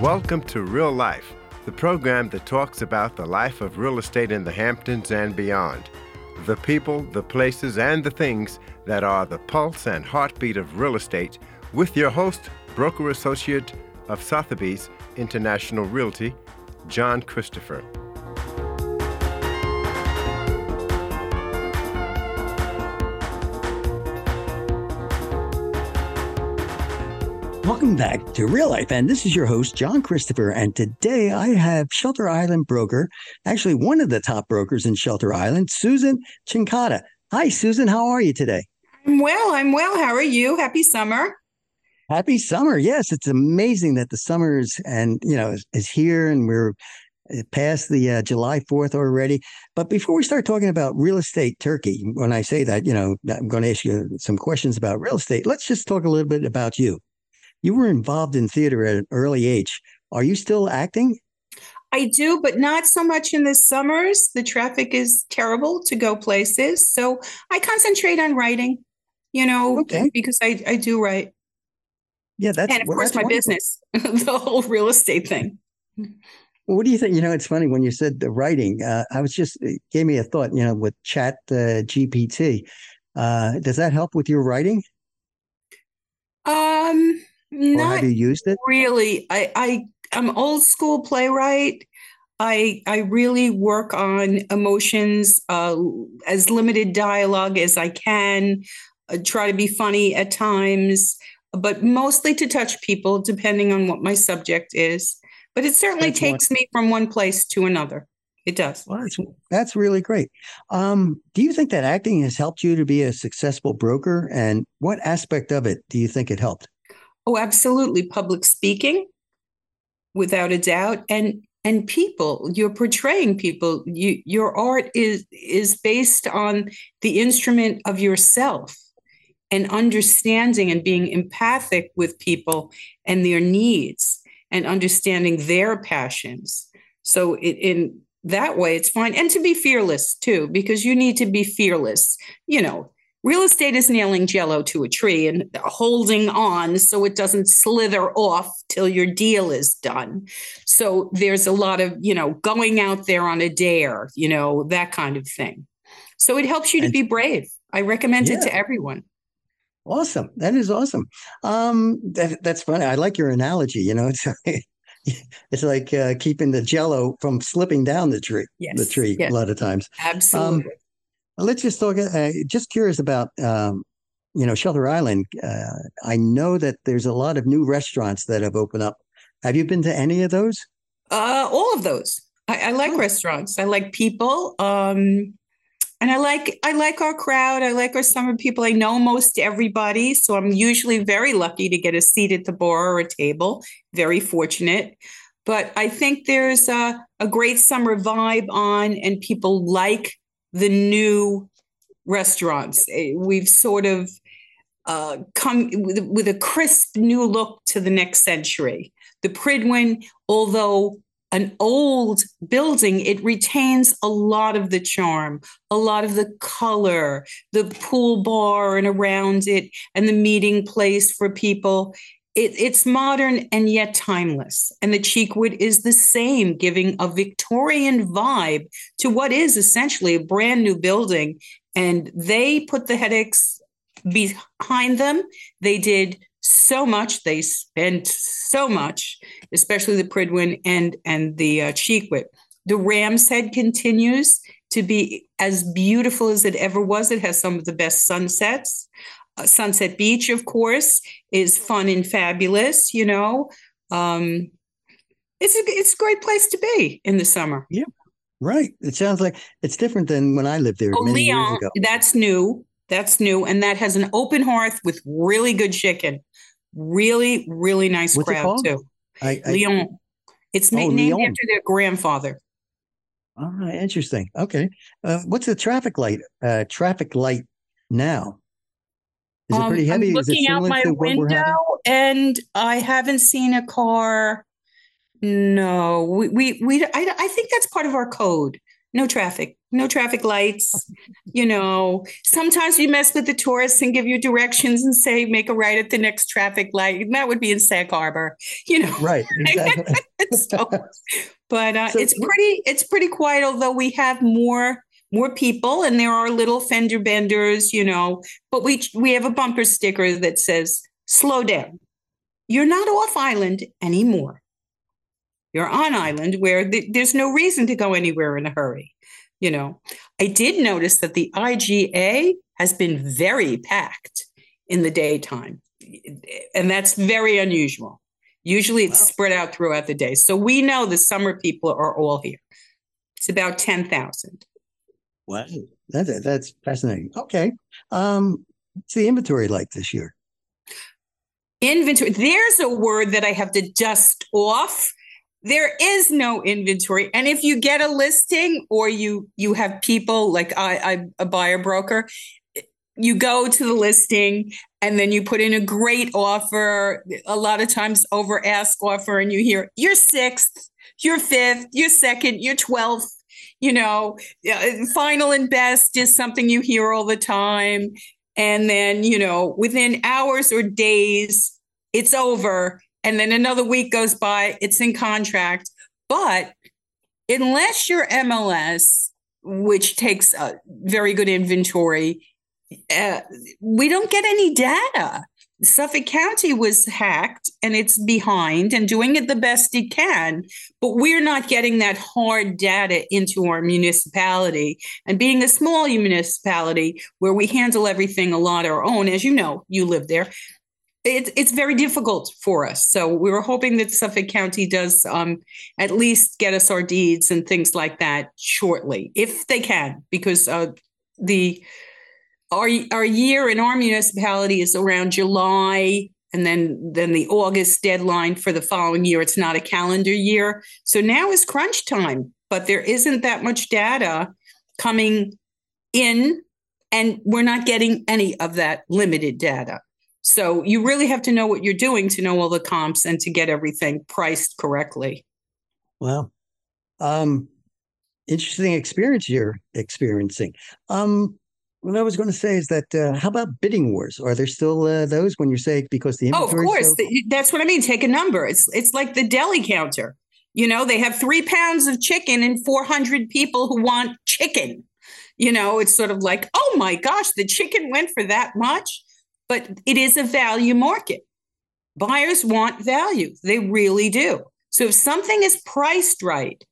Welcome to Real Life, the program that talks about the life of real estate in the Hamptons and beyond. The people, the places, and the things that are the pulse and heartbeat of real estate, with your host, broker associate of Sotheby's International Realty, John Christopher. Welcome back to Real Life. And this is your host, John Christopher. And today I have Shelter Island broker, actually one of the top brokers in Shelter Island, Susan Cincotta. Hi, Susan. How are you today? I'm well. I'm well. How are you? Happy summer. Happy summer. Yes, it's amazing that the summer is and you know is, is here and we're uh, past the uh, July 4th already. But before we start talking about real estate Turkey, when I say that, you know, I'm going to ask you some questions about real estate. Let's just talk a little bit about you you were involved in theater at an early age. Are you still acting? I do, but not so much in the summers. The traffic is terrible to go places. So I concentrate on writing, you know, okay. because I, I do write. Yeah, that's and of well, course my wonderful. business, the whole real estate thing. what do you think? You know, it's funny when you said the writing. Uh, I was just it gave me a thought. You know, with Chat uh, GPT, uh, does that help with your writing? Um, not or have you used it? Really, I, I I'm old school playwright. I I really work on emotions, uh, as limited dialogue as I can. I try to be funny at times, but mostly to touch people, depending on what my subject is. But it certainly that's takes me from one place to another. It does. Well, that's, that's really great. Um, do you think that acting has helped you to be a successful broker? And what aspect of it do you think it helped? Oh, absolutely. Public speaking, without a doubt. And and people, you're portraying people. You, your art is is based on the instrument of yourself and understanding and being empathic with people and their needs and understanding their passions. So it, in that way, it's fine. And to be fearless too, because you need to be fearless. You know, Real estate is nailing jello to a tree and holding on so it doesn't slither off till your deal is done. So there's a lot of, you know, going out there on a dare, you know, that kind of thing. So it helps you to be brave. I recommend yeah. it to everyone. Awesome. That is awesome. Um, that, that's funny. I like your analogy. You know, it's like, it's like uh, keeping the jello from slipping down the tree. Yes. The tree yes. a lot of times. Absolutely. Um, Let's just talk. Uh, just curious about, um, you know, Shelter Island. Uh, I know that there's a lot of new restaurants that have opened up. Have you been to any of those? Uh, all of those. I, I like oh. restaurants. I like people. Um, and I like I like our crowd. I like our summer people. I know most everybody, so I'm usually very lucky to get a seat at the bar or a table. Very fortunate. But I think there's a, a great summer vibe on, and people like the new restaurants. Eh, we've sort of uh, come with, with, a crisp new look to the next century. The Pridwin, although an old building, it retains a lot of the charm, a lot of the color, the pool bar and around it, and the meeting place for people it, it's modern and yet timeless. And the Chequit is the same, giving a Victorian vibe to what is essentially a brand new building. And they put the headaches behind them. They did so much. They spent so much, especially the Pridwin and and the uh, Chequit. The Ram's Head continues to be as beautiful as it ever was. It has some of the best sunsets. Sunset Beach, of course, is fun and fabulous. You know, um, it's a it's a great place to be in the summer. Yeah, right. It sounds like it's different than when I lived there oh, many Leon, years ago. That's new. That's new, and that has an open hearth with really good chicken. Really, really nice What's crowd too. I, I, Leon. It's oh, named Leon. after their grandfather. All right, interesting. Okay, uh, what's the traffic light? Uh, traffic light now. Is it pretty heavy? I'm looking out my window and I haven't seen a car. No, we we, we I, I think that's part of our code. No traffic. no traffic lights. You know, sometimes we mess with the tourists and give you directions and say, make a right at the next traffic light. And that would be in Sag Harbor, you know. Right. Exactly. so, but uh, so, it's pretty, it's pretty quiet, although we have more more people and there are little fender benders, you know, but we we have a bumper sticker that says, slow down. You're not off island anymore. You're on island where th- there's no reason to go anywhere in a hurry. You know, I did notice that the IGA has been very packed in the daytime, and that's very unusual. Usually it's wow. spread out throughout the day. So we know the summer people are all here. It's about 10,000. Wow. That's, that's fascinating. Okay. Um, what's the inventory like this year? Inventory. There's a word that I have to dust off there is no inventory and if you get a listing or you you have people like I, I'm a buyer broker you go to the listing and then you put in a great offer a lot of times over ask offer and you hear you're sixth you're fifth you're second you're 12th you know final and best is something you hear all the time and then you know within hours or days it's over and then another week goes by, it's in contract. But unless you're MLS, which takes a very good inventory, uh, we don't get any data. Suffolk County was hacked and it's behind and doing it the best it can, but we're not getting that hard data into our municipality. And being a small municipality where we handle everything a lot our own, as you know, you live there, it's it's very difficult for us. So we were hoping that Suffolk County does um, at least get us our deeds and things like that shortly, if they can, because uh, the our our year in our municipality is around July, and then then the August deadline for the following year. It's not a calendar year, so now is crunch time. But there isn't that much data coming in, and we're not getting any of that limited data. So you really have to know what you're doing to know all the comps and to get everything priced correctly. Well, um, interesting experience you're experiencing. Um, what I was going to say is that uh, how about bidding wars? Are there still uh, those when you say because the oh, of course, so- that's what I mean. Take a number. It's it's like the deli counter. You know, they have three pounds of chicken and 400 people who want chicken. You know, it's sort of like, oh my gosh, the chicken went for that much but it is a value market. Buyers want value, they really do. So if something is priced right,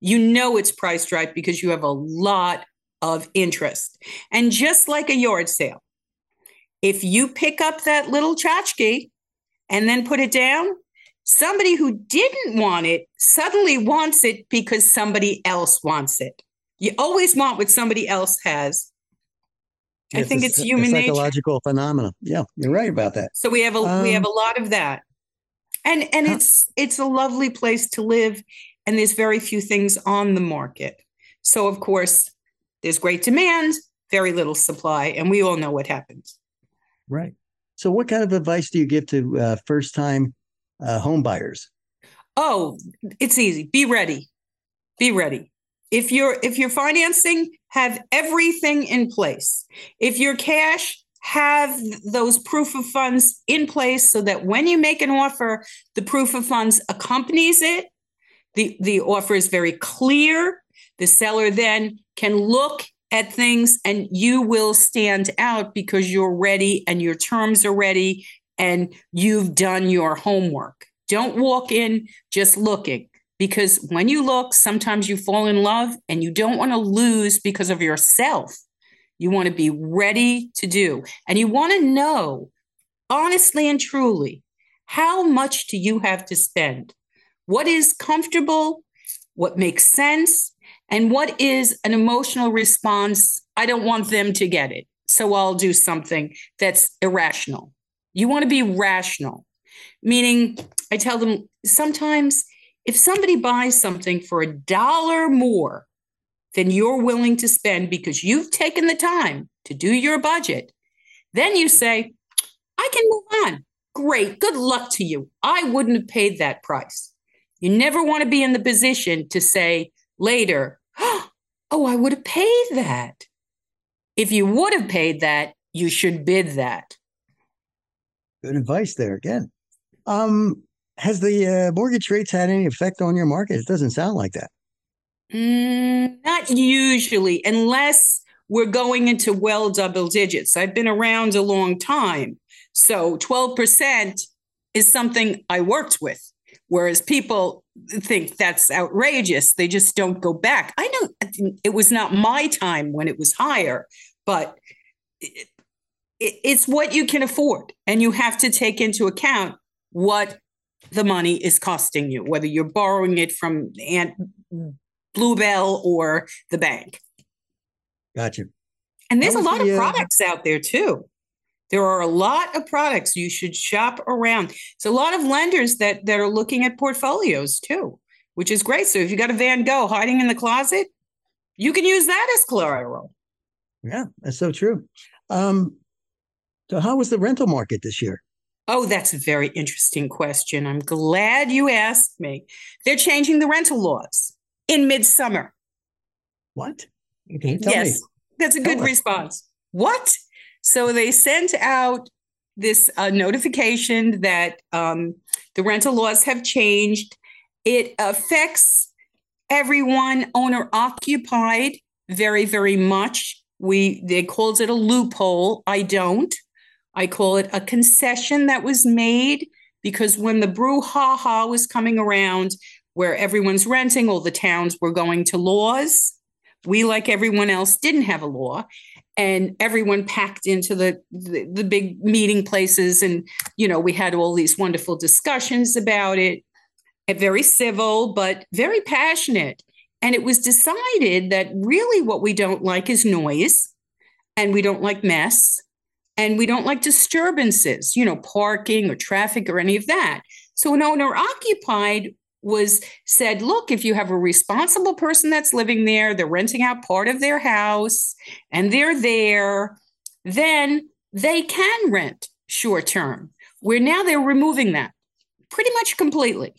you know it's priced right because you have a lot of interest. And just like a yard sale, if you pick up that little tchotchke and then put it down, somebody who didn't want it suddenly wants it because somebody else wants it. You always want what somebody else has I think it's, it's human psychological nature. phenomena. Yeah, you're right about that. So we have a um, we have a lot of that, and and huh. it's it's a lovely place to live, and there's very few things on the market. So of course, there's great demand, very little supply, and we all know what happens. Right. So, what kind of advice do you give to uh, first time uh, home buyers? Oh, it's easy. Be ready. Be ready if you're if you're financing have everything in place if you're cash have those proof of funds in place so that when you make an offer the proof of funds accompanies it the the offer is very clear the seller then can look at things and you will stand out because you're ready and your terms are ready and you've done your homework don't walk in just looking because when you look, sometimes you fall in love and you don't want to lose because of yourself. You want to be ready to do, and you want to know honestly and truly how much do you have to spend? What is comfortable? What makes sense? And what is an emotional response? I don't want them to get it. So I'll do something that's irrational. You want to be rational, meaning I tell them sometimes if somebody buys something for a dollar more than you're willing to spend because you've taken the time to do your budget, then you say, I can move on. Great. Good luck to you. I wouldn't have paid that price. You never want to be in the position to say later, oh, I would have paid that. If you would have paid that, you should bid that. Good advice there again. Um, has the uh, mortgage rates had any effect on your market? It doesn't sound like that. Mm, not usually, unless we're going into well double digits. I've been around a long time. So 12% is something I worked with. Whereas people think that's outrageous. They just don't go back. I know it was not my time when it was higher, but it, it, it's what you can afford. And you have to take into account what the money is costing you, whether you're borrowing it from Aunt Bluebell or the bank. Gotcha. And there's a lot the, of uh, products uh, out there too. There are a lot of products you should shop around. It's a lot of lenders that that are looking at portfolios too, which is great. So if you got a Van Gogh hiding in the closet, you can use that as collateral. Yeah, that's so true. Um, so how was the rental market this year? Oh, that's a very interesting question. I'm glad you asked me. They're changing the rental laws in midsummer. What? Okay, yes, me. that's a tell good us. response. What? So they sent out this uh, notification that um, the rental laws have changed. It affects everyone owner occupied very, very much. We they called it a loophole. I don't. I call it a concession that was made because when the brouhaha was coming around, where everyone's renting, all the towns were going to laws. We, like everyone else, didn't have a law, and everyone packed into the, the, the big meeting places, and you know we had all these wonderful discussions about it. Very civil, but very passionate. And it was decided that really what we don't like is noise, and we don't like mess, and we don't like disturbances, you know, parking or traffic or any of that. So an owner occupied was said, look, if you have a responsible person that's living there, they're renting out part of their house and they're there, then they can rent short term. Where now they're removing that pretty much completely.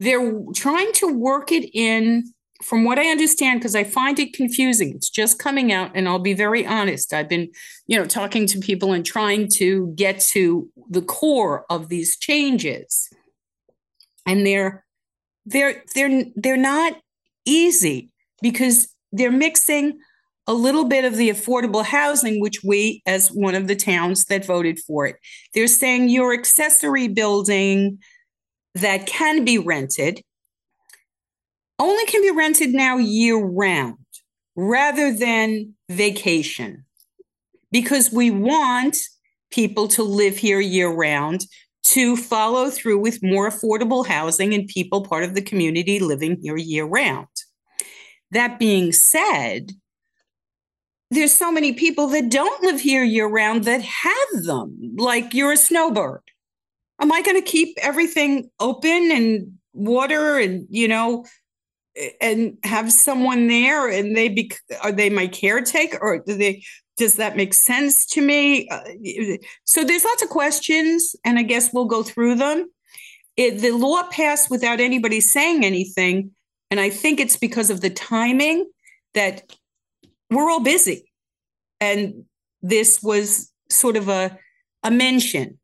They're trying to work it in, from what I understand, because I find it confusing. It's just coming out, and I'll be very honest. I've been, you know, talking to people and trying to get to the core of these changes. And they're they're they're they're not easy because they're mixing a little bit of the affordable housing, which we, as one of the towns that voted for it, they're saying your accessory building that can be rented only can be rented now year round rather than vacation because we want people to live here year round to follow through with more affordable housing and people part of the community living here year round. That being said, there's so many people that don't live here year round that have them, like you're a snowbird. Am I going to keep everything open and water and, you know, and have someone there and they be are they my caretaker or do they does that make sense to me? Uh, so there's lots of questions, and I guess we'll go through them. It, the law passed without anybody saying anything, and I think it's because of the timing that we're all busy, and this was sort of a a mention.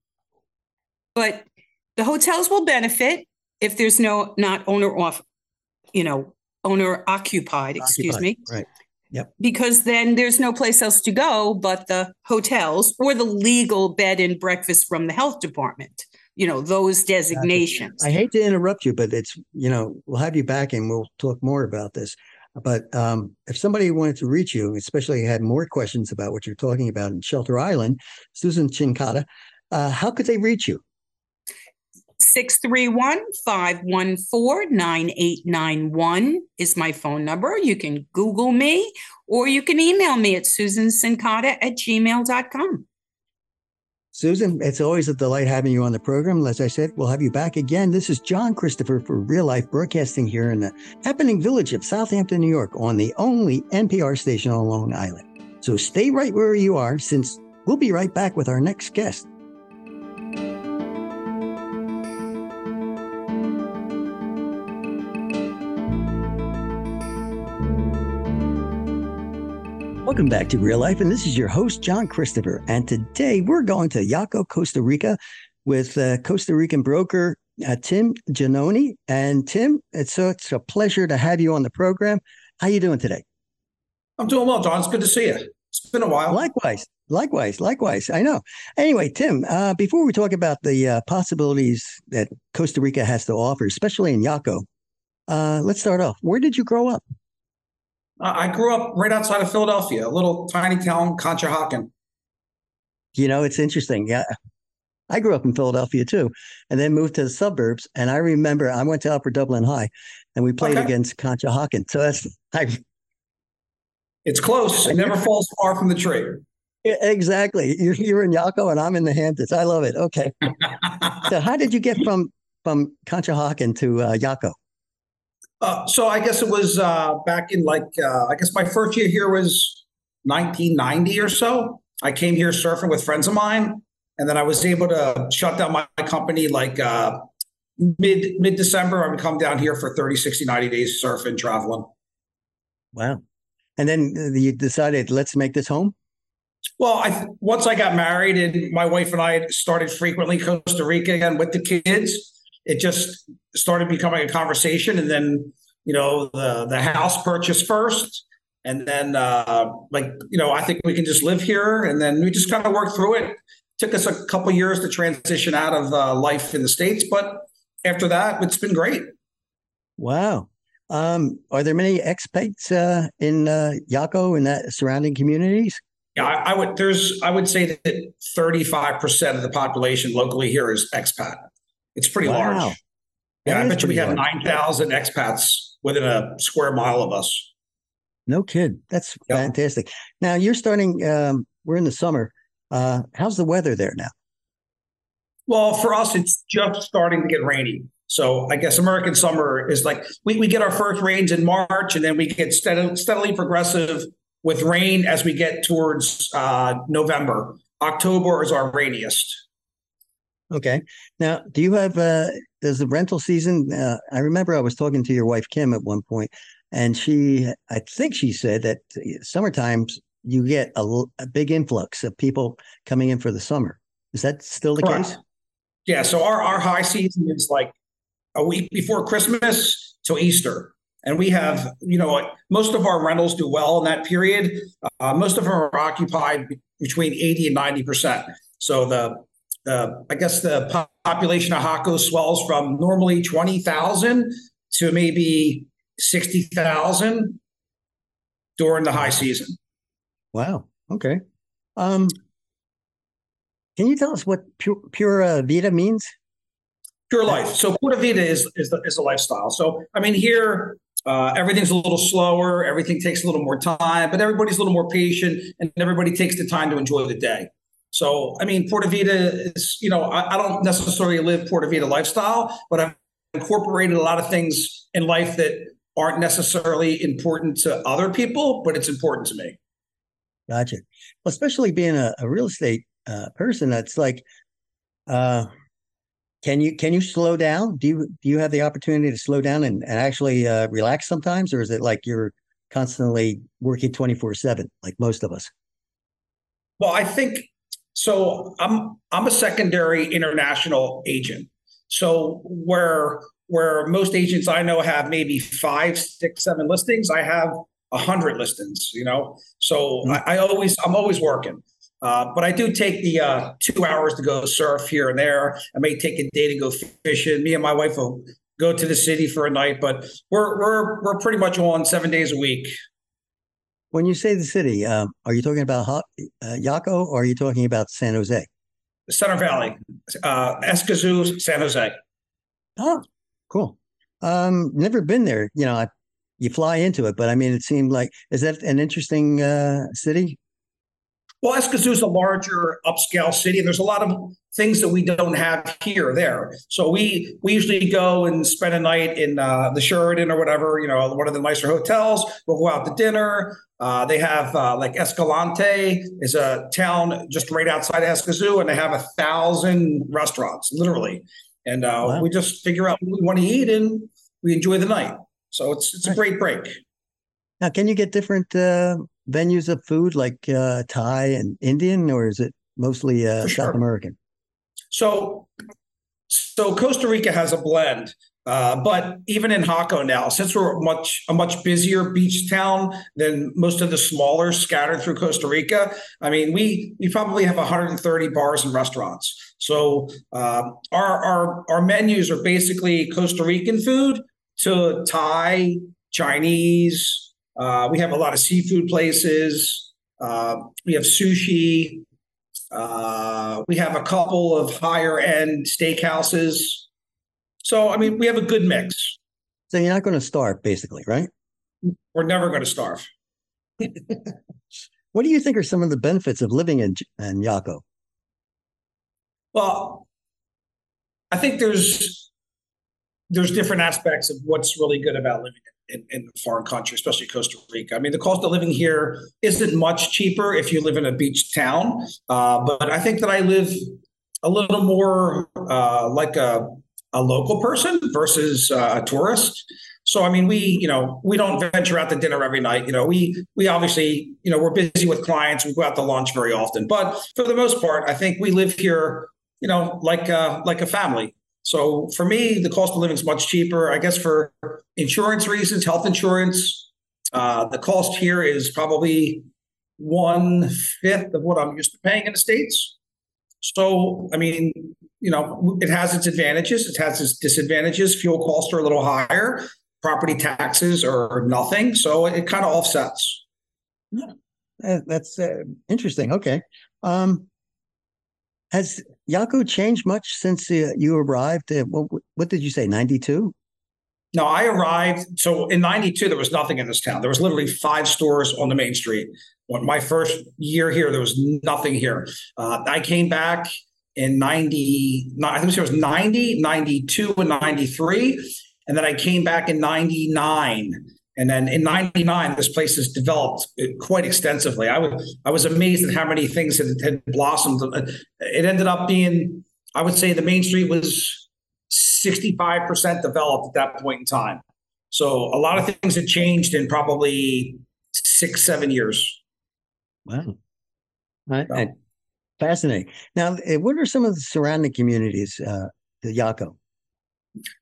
But the hotels will benefit if there's no not owner off, you know, owner occupied. Excuse occupied, me. Right. Yep. Because then there's no place else to go but the hotels or the legal bed and breakfast from the health department. You know, those designations. I hate to interrupt you, but it's, you know, we'll have you back and we'll talk more about this. But um, if somebody wanted to reach you, especially had more questions about what you're talking about in Shelter Island, Susan Cincotta, uh, how could they reach you? 631 514 9891 is my phone number. You can Google me or you can email me at susancincotta at gmail.com. Susan, it's always a delight having you on the program. As I said, we'll have you back again. This is John Christopher for Real Life Broadcasting here in the happening village of Southampton, New York, on the only NPR station on Long Island. So stay right where you are, since we'll be right back with our next guest. Welcome back to Real Life, and this is your host, John Christopher. And today we're going to Jaco, Costa Rica with uh, Costa Rican broker uh, Tim Giannone. And Tim, it's, so it's a pleasure to have you on the program. How are you doing today? I'm doing well, John. It's good to see you. It's been a while. Likewise. Likewise, likewise. I know. Anyway, Tim, uh, before we talk about the uh, possibilities that Costa Rica has to offer, especially in Jaco, uh, let's start off. Where did you grow up? I grew up right outside of Philadelphia, a little tiny town, Conshohocken. You know, it's interesting. Yeah. I grew up in Philadelphia too, and then moved to the suburbs. And I remember I went to Upper Dublin High, and we played okay. against Conshohocken. So that's I. It's close. It never falls far from the tree. Exactly. You're, you're in Jaco, and I'm in the Hamptons. I love it. Okay. so, how did you get from from Conshohocken to uh, Jaco? Uh, so I guess it was uh, back in like uh, I guess my first year here was 1990 or so. I came here surfing with friends of mine, and then I was able to shut down my, my company like uh, mid mid December. I would come down here for 30, 60, 90 days surfing, traveling. Wow! And then uh, you decided let's make this home. Well, I once I got married and my wife and I started frequently Costa Rica again with the kids it just started becoming a conversation and then you know the the house purchase first and then uh like you know i think we can just live here and then we just kind of worked through it. Took us a couple years to transition out of uh, life in the states but after that it's been great. Wow. Um are there many expats uh in uh Jaco and that surrounding communities? Yeah I, I would there's i would say that 35% of the population locally here is expat it's pretty wow. large. Yeah, that I bet you we have 9,000 expats within a square mile of us. No kid. That's yep. fantastic. Now you're starting, um, we're in the summer. Uh, how's the weather there now? Well, for us, it's just starting to get rainy. So I guess American summer is like we, we get our first rains in March and then we get steadily, steadily progressive with rain as we get towards uh, November. October is our rainiest. Okay. Now, do you have uh does the rental season uh, I remember I was talking to your wife Kim at one point and she I think she said that summertimes you get a, a big influx of people coming in for the summer. Is that still the Correct. case? Yeah, so our our high season is like a week before Christmas till Easter. And we have, you know, most of our rentals do well in that period. Uh, most of them are occupied between 80 and 90%. So the the I guess the population of Jaco swells from normally twenty thousand to maybe sixty thousand during the high season. Wow. Okay. Um, can you tell us what pure, pura vida means? Pure life. So pura vida is is, the, is a lifestyle. So I mean here. Uh, everything's a little slower. Everything takes a little more time, but everybody's a little more patient, and everybody takes the time to enjoy the day. So, I mean, Pura Vida is, you know, I, I don't necessarily live Pura Vida lifestyle, but I've incorporated a lot of things in life that aren't necessarily important to other people, but it's important to me. Gotcha. Well, especially being a, a real estate uh, person, that's like, uh, can you can you slow down? Do you do you have the opportunity to slow down and, and actually uh, relax sometimes, or is it like you're constantly working twenty four seven, like most of us? Well, I think so I'm I'm a secondary international agent. So where where most agents I know have maybe five, six, seven listings, I have a hundred listings. You know, so mm-hmm. I, I, always I'm always working. Uh, but I do take the uh, two hours to go surf here and there. I may take a day to go fishing. Me and my wife will go to the city for a night, but we're we're we're pretty much on seven days a week. When you say the city, um, are you talking about uh, Jaco or are you talking about San Jose? Center Valley, uh, Escazú, San Jose. Oh, cool. Um, never been there. You know, I, you fly into it, but I mean, it seemed like is that an interesting uh, city? Well, Escazú is a larger upscale city, and there's a lot of things that we don't have here there. So we we usually go and spend a night in uh, the Sheraton or whatever, you know, one of the nicer hotels. We'll go out to dinner. Uh, they have uh, like Escalante is a town just right outside Escazú, and they have a thousand restaurants, literally. And uh, wow. we just figure out what we want to eat, and we enjoy the night. So it's it's a great break. Now, can you get different uh, venues of food like uh, Thai and Indian, or is it mostly uh, For South. American? So, so Costa Rica has a blend. Uh, but even in Jaco now, since we're much a much busier beach town than most of the smaller scattered through Costa Rica, I mean we we probably have 130 bars and restaurants. So um, our our our menus are basically Costa Rican food to Thai, Chinese. Uh, we have a lot of seafood places. Uh, we have sushi. Uh, we have a couple of higher end steakhouses. So, I mean, we have a good mix. So you're not going to starve, basically, right? We're never going to starve. What do you think are some of the benefits of living in in Jaco? Well, I think there's there's different aspects of what's really good about living in, in a foreign country, especially Costa Rica. I mean, the cost of living here isn't much cheaper if you live in a beach town, uh, but I think that I live a little more uh, like a a local person versus uh, a tourist. So I mean, we you know we don't venture out to dinner every night. You know, we we obviously you know we're busy with clients. We go out to lunch very often, but for the most part, I think we live here. You know, like uh, like a family. So for me, the cost of living is much cheaper. I guess for insurance reasons, health insurance, uh, the cost here is probably one fifth of what I'm used to paying in the states. So I mean, you know, it has its advantages. It has its disadvantages. Fuel costs are a little higher. Property taxes are nothing. So it kind of offsets. Uh, That's uh, interesting. Okay. Um, has Jaco changed much since uh, you arrived? Uh, what, what did you say? 92? No, I arrived. So in 92, there was nothing in this town. There was literally five stores on the main street. When my first year here, there was nothing here. Uh, I came back in 90, I think it was 90, 92, and 93. And then I came back in 99. And then in 99, this place has developed quite extensively. I was, I was amazed at how many things had, had blossomed. It ended up being, I would say the main street was 65% developed at that point in time. So a lot of things had changed in probably six, seven years. Wow. I, So- I- fascinating. Now, uh, what are some of the surrounding communities uh, to Jaco?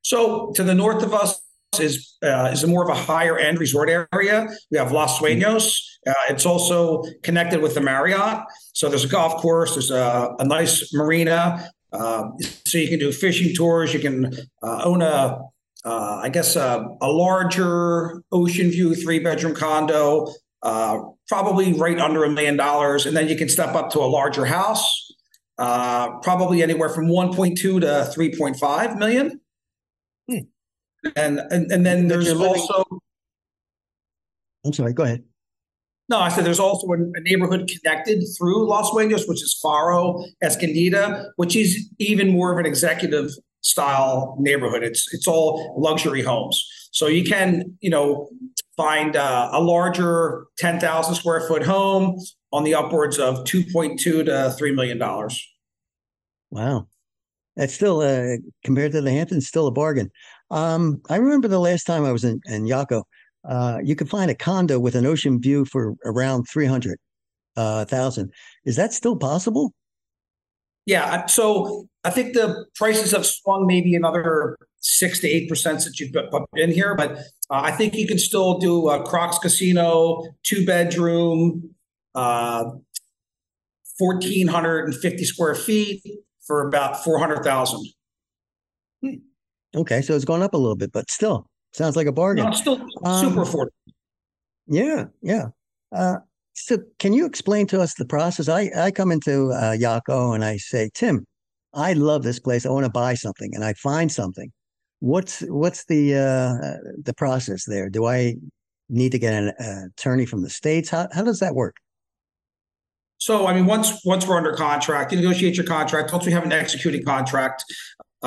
So to the north of us is uh, is more of a higher end resort area. We have Los Sueños. Uh, it's also connected with the Marriott. So there's a golf course. There's a, a nice marina. Uh, so you can do fishing tours. You can uh, own a, uh, I guess, a, a larger ocean view three bedroom condo, uh, probably right under a million dollars, and then you can step up to a larger house, probably anywhere from 1.2 to 3.5 million. And, and and then there's living- also I'm sorry, go ahead. no, I said there's also a, a neighborhood connected through Los Sueños, which is Faro Escondida, which is even more of an executive style neighborhood. It's it's all luxury homes, so you can you know find uh, a larger ten thousand square foot home on the upwards of two point two to three million dollars. Wow. That's still, uh, compared to the Hamptons, still a bargain. Um, I remember the last time I was in, in Jaco, uh, you could find a condo with an ocean view for around 300 uh, thousand. Is that still possible? Yeah, so I think the prices have swung maybe another six to eight percent since you've been here, but uh, I think you can still do a Crocs Casino, two bedroom, uh, fourteen hundred and fifty square feet for about four hundred thousand. Okay, so it's gone up a little bit, but still sounds like a bargain. No, still Um, super affordable. Yeah, yeah. Uh, so, can you explain to us the process? I I come into uh, Jaco and I say, Tim, I love this place. I want to buy something, and I find something. What's what's the uh, the process there? Do I need to get an uh, attorney from the states? How how does that work? So, I mean, once once we're under contract, you negotiate your contract. Once we have an executing contract,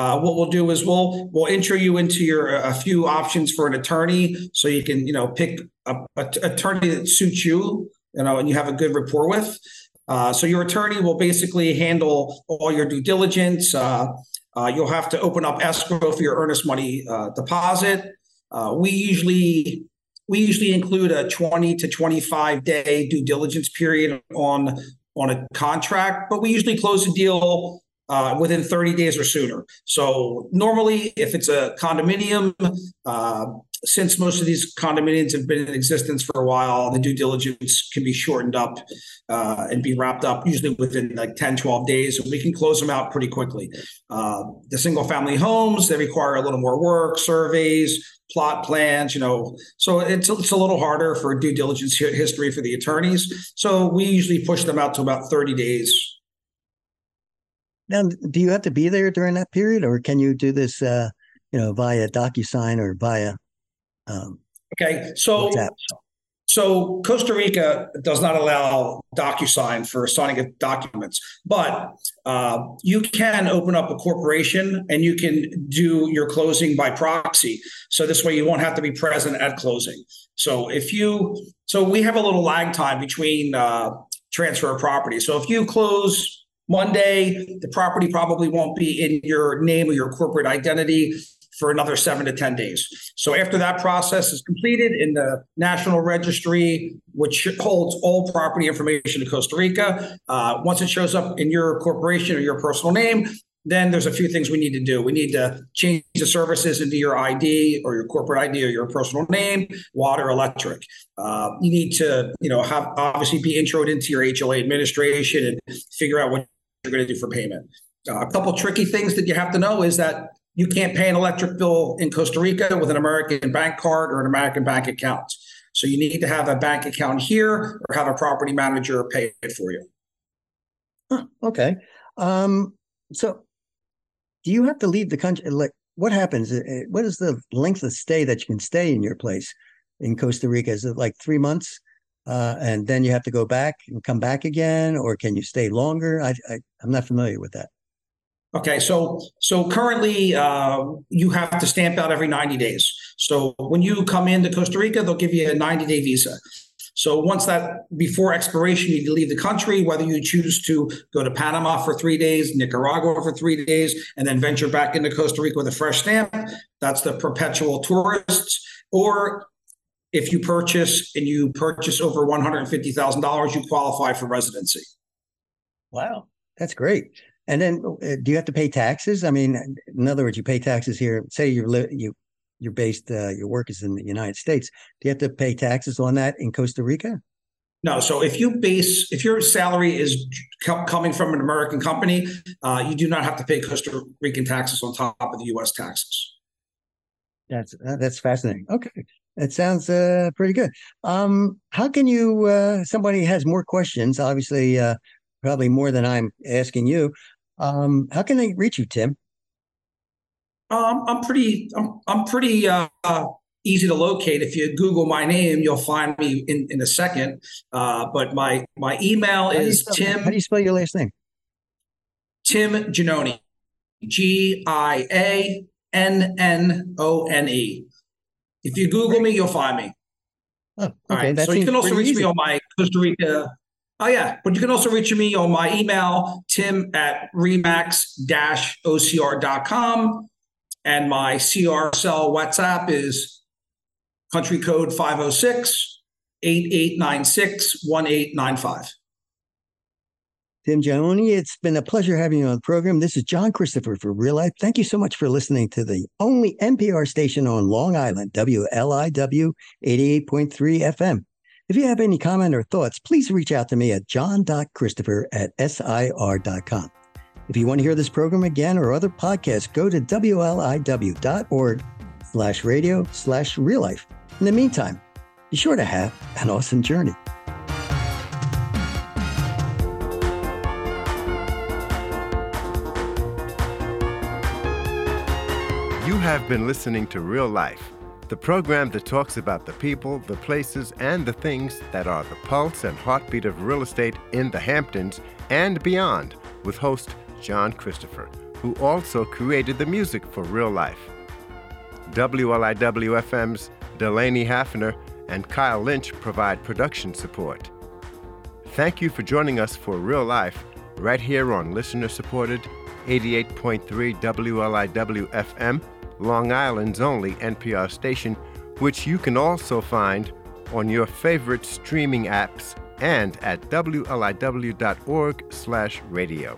uh, what we'll do is we'll we'll intro you into your a few options for an attorney, so you can you know pick a, a attorney that suits you, you know, and you have a good rapport with. Uh, so your attorney will basically handle all your due diligence. Uh, uh, you'll have to open up escrow for your earnest money uh, deposit. Uh, we usually we usually include a 20 to 25 day due diligence period on on a contract, but we usually close the deal uh, within 30 days or sooner. So normally, if it's a condominium, uh, since most of these condominiums have been in existence for a while, the due diligence can be shortened up uh, and be wrapped up usually within like 10, 12 days. And we can close them out pretty quickly. Uh, the single family homes, they require a little more work, surveys, plot plans, you know. So it's, it's a little harder for due diligence history for the attorneys. So we usually push them out to about 30 days now, do you have to be there during that period, or can you do this, uh, you know, via DocuSign or via? Um, okay, so WhatsApp? so Costa Rica does not allow DocuSign for signing of documents, but uh, you can open up a corporation and you can do your closing by proxy. So this way, you won't have to be present at closing. So if you, so we have a little lag time between uh, transfer of property. So if you close Monday, the property probably won't be in your name or your corporate identity for another seven to 10 days. So after that process is completed in the National Registry, which holds all property information in Costa Rica, uh, once it shows up in your corporation or your personal name, then there's a few things we need to do. We need to change the services into your ID or your corporate ID or your personal name, water, electric. Uh, you need to, you know, have obviously be introed into your HOA administration and figure out what you're going to do for payment. Uh, a couple tricky things that you have to know is that you can't pay an electric bill in Costa Rica with an American bank card or an American bank account. So you need to have a bank account here or have a property manager pay it for you. Okay. Um, so do you have to leave the country? Like, what happens? Uh, uh, what is the length of stay that you can stay in your place in Costa Rica? Is it like three months? Uh, and then you have to go back and come back again, or can you stay longer? I, I am not familiar with that. Okay, so so currently uh, you have to stamp out every 90 days. So when you come into Costa Rica, they'll give you a 90 day visa. So once that before expiration, you leave the country, whether you choose to go to Panama for three days, Nicaragua for three days, and then venture back into Costa Rica with a fresh stamp. That's the perpetual tourists. Or if you purchase and you purchase over $150,000, you qualify for residency. Wow, that's great. And then uh, do you have to pay taxes? I mean, in other words, you pay taxes here. Say you're li- you you're based uh, your work is in the United States. Do you have to pay taxes on that in Costa Rica? No. So if you base if your salary is co- coming from an American company, uh, you do not have to pay Costa Rican taxes on top of the U.S. taxes. That's uh, that's fascinating. Okay. It sounds uh, pretty good. Um, how can you? Uh, somebody has more questions, obviously, uh, probably more than I'm asking you. Um, how can they reach you, Tim? Um, I'm pretty. I'm, I'm pretty uh, easy to locate. If you Google my name, you'll find me in, in a second. Uh, but my my email is Tim. How do you spell your last name? Tim Giannone. G I A N N O N E. If you Google me, you'll find me. Oh, okay. All right. so you can also reach easy. me on my Costa Rica. Oh yeah, but you can also reach me on my email, tim at remax-ocr.com. And my CR cell WhatsApp is country code 506 8896 1895. Tim Giannone, it's been a pleasure having you on the program. This is John Christopher for Real Life. Thank you so much for listening to the only NPR station on Long Island, WLIW 88.3 FM. If you have any comment or thoughts, please reach out to me at john.christopher at sir.com. If you want to hear this program again or other podcasts, go to wliw.org slash radio slash real life. In the meantime, be sure to have an awesome journey. Have been listening to Real Life, the program that talks about the people, the places, and the things that are the pulse and heartbeat of real estate in the Hamptons and beyond, with host John Christopher, who also created the music for Real Life. WLIWFM's Delaney Hafner and Kyle Lynch provide production support. Thank you for joining us for Real Life right here on listener supported 88.3 WLIW FM Long Island's only NPR station, which you can also find on your favorite streaming apps and at wliw.org/radio.